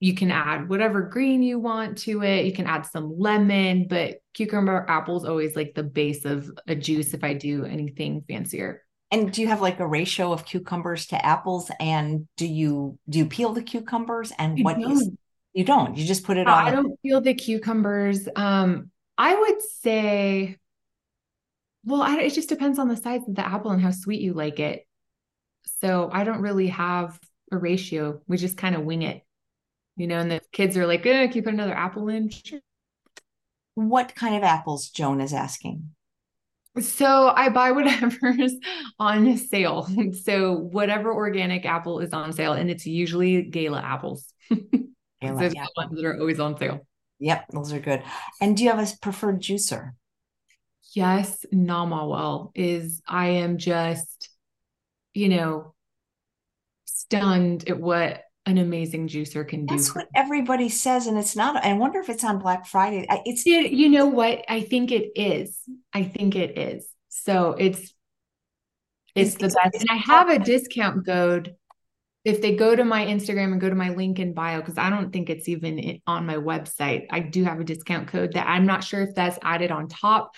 you can add whatever green you want to it. You can add some lemon, but cucumber apple is always like the base of a juice if I do anything fancier. And do you have like a ratio of cucumbers to apples? And do you do you peel the cucumbers? And what is you don't? You just put it on. I don't peel the cucumbers. Um, I would say, well, I, it just depends on the size of the apple and how sweet you like it. So I don't really have a ratio. We just kind of wing it, you know, and the kids are like, eh, can you put another apple in? Sure. What kind of apples Joan is asking? So I buy whatever's on sale. So whatever organic apple is on sale, and it's usually gala apples. Gala, yeah. the ones that are always on sale. Yep, those are good. And do you have a preferred juicer? Yes, Namawell is I am just you know, stunned at what an amazing juicer can do. That's what everybody says, and it's not. I wonder if it's on Black Friday. It's you know what? I think it is. I think it is. So it's it's, the best. and I have a discount code if they go to my Instagram and go to my link in bio, because I don't think it's even on my website. I do have a discount code that I'm not sure if that's added on top,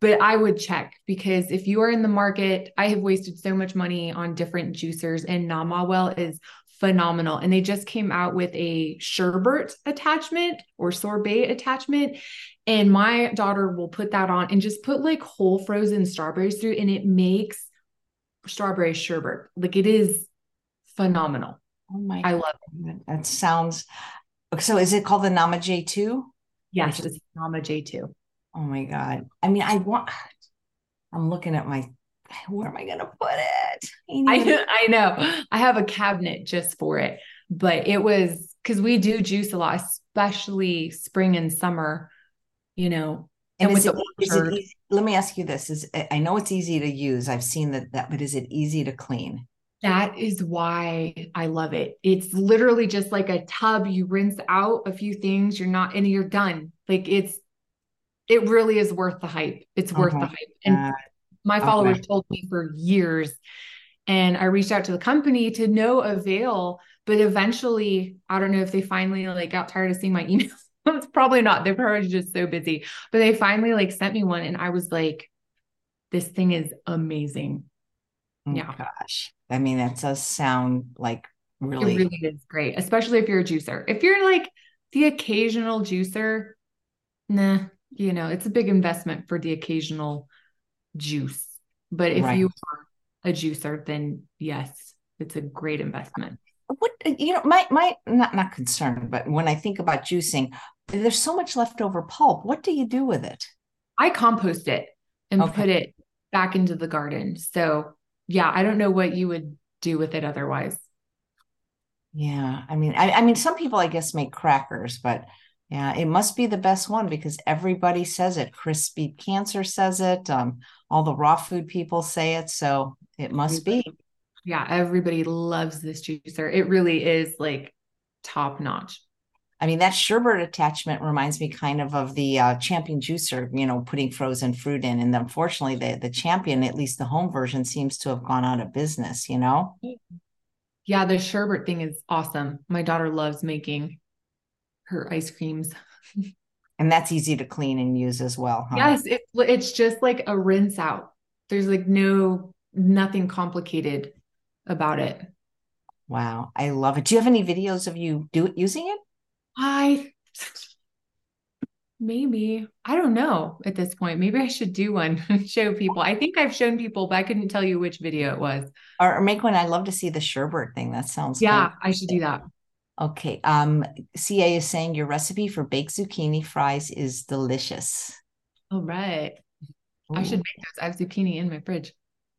but I would check because if you are in the market, I have wasted so much money on different juicers, and Namawell is phenomenal. And they just came out with a sherbet attachment or sorbet attachment. And my daughter will put that on and just put like whole frozen strawberries through, and it makes strawberry sherbet. Like it is phenomenal. Oh my I love it. That sounds so is it called the Nama J2? Yes, it's Nama J2. Oh my God. I mean, I want, I'm looking at my, where am I going to put it? I, I know. I have a cabinet just for it, but it was because we do juice a lot, especially spring and summer, you know. And, and with it, the easy, let me ask you this is I know it's easy to use. I've seen that, that, but is it easy to clean? That is why I love it. It's literally just like a tub. You rinse out a few things, you're not, and you're done. Like it's it really is worth the hype. It's worth uh-huh. the hype. And my followers okay. told me for years. And I reached out to the company to no avail. But eventually, I don't know if they finally like got tired of seeing my emails. it's probably not. They're probably just so busy. But they finally like sent me one and I was like, this thing is amazing. Oh yeah. Gosh. I mean, that does sound like really it really is great, especially if you're a juicer. If you're like the occasional juicer, nah, you know, it's a big investment for the occasional juice. But if right. you are a juicer, then yes, it's a great investment. What you know, my my not not concerned, but when I think about juicing, there's so much leftover pulp. What do you do with it? I compost it and okay. put it back into the garden. So yeah, I don't know what you would do with it otherwise. Yeah, I mean, I, I mean, some people I guess make crackers, but yeah, it must be the best one because everybody says it. Chris Beat Cancer says it. Um, all the raw food people say it. So it must be. Yeah, everybody loves this juicer. It really is like top notch. I mean, that sherbet attachment reminds me kind of of the uh, champion juicer, you know, putting frozen fruit in. And unfortunately, the, the champion, at least the home version, seems to have gone out of business, you know? Yeah, the sherbet thing is awesome. My daughter loves making her ice creams. and that's easy to clean and use as well. Huh? Yes, it, it's just like a rinse out. There's like no nothing complicated about it. Wow, I love it. Do you have any videos of you do using it? I maybe I don't know at this point. Maybe I should do one show people. I think I've shown people, but I couldn't tell you which video it was. Or, or make one. I love to see the sherbet thing. That sounds yeah. Cool. I should do that. Okay. Um, CA is saying your recipe for baked zucchini fries is delicious. All right. Ooh. I should make those. I have zucchini in my fridge.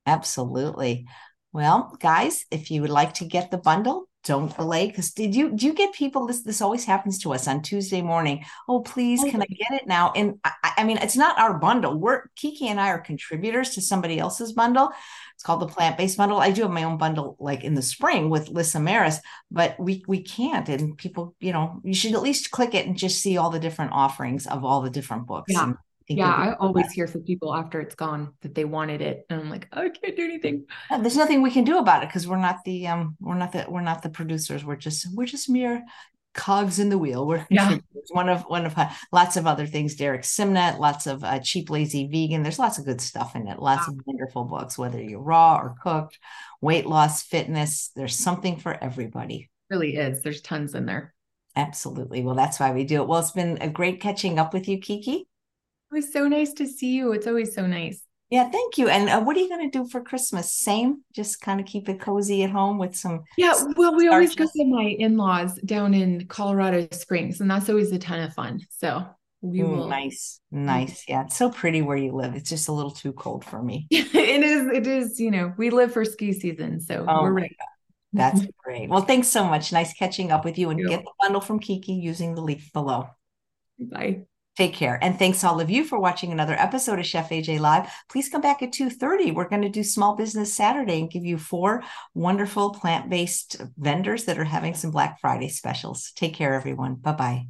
Absolutely. Well, guys, if you would like to get the bundle, don't delay. Because did you do you get people? This this always happens to us on Tuesday morning. Oh, please, oh, can I get it now? And I, I mean, it's not our bundle. We're Kiki and I are contributors to somebody else's bundle. It's called the plant based bundle. I do have my own bundle, like in the spring with Lissa Maris, but we we can't. And people, you know, you should at least click it and just see all the different offerings of all the different books. Yeah yeah, I always hear from people after it's gone that they wanted it, and I'm like, I can't do anything. there's nothing we can do about it because we're not the um, we're not the we're not the producers. We're just we're just mere cogs in the wheel. We're yeah. one of one of uh, lots of other things. Derek Simnett, lots of uh, cheap, lazy vegan. There's lots of good stuff in it. Lots wow. of wonderful books, whether you're raw or cooked, weight loss, fitness. There's something for everybody. It really is. There's tons in there. Absolutely. Well, that's why we do it. Well, it's been a great catching up with you, Kiki. It was so nice to see you. It's always so nice. Yeah, thank you. And uh, what are you going to do for Christmas? Same, just kind of keep it cozy at home with some. Yeah, well, we always go to my in-laws down in Colorado Springs, and that's always a ton of fun. So we Ooh, will. Nice, nice. Yeah, it's so pretty where you live. It's just a little too cold for me. it is. It is. You know, we live for ski season, so oh we're ready. That's great. Well, thanks so much. Nice catching up with you, and get the bundle from Kiki using the link below. Bye. Take care. And thanks all of you for watching another episode of Chef AJ Live. Please come back at 2:30. We're going to do Small Business Saturday and give you four wonderful plant-based vendors that are having some Black Friday specials. Take care, everyone. Bye-bye.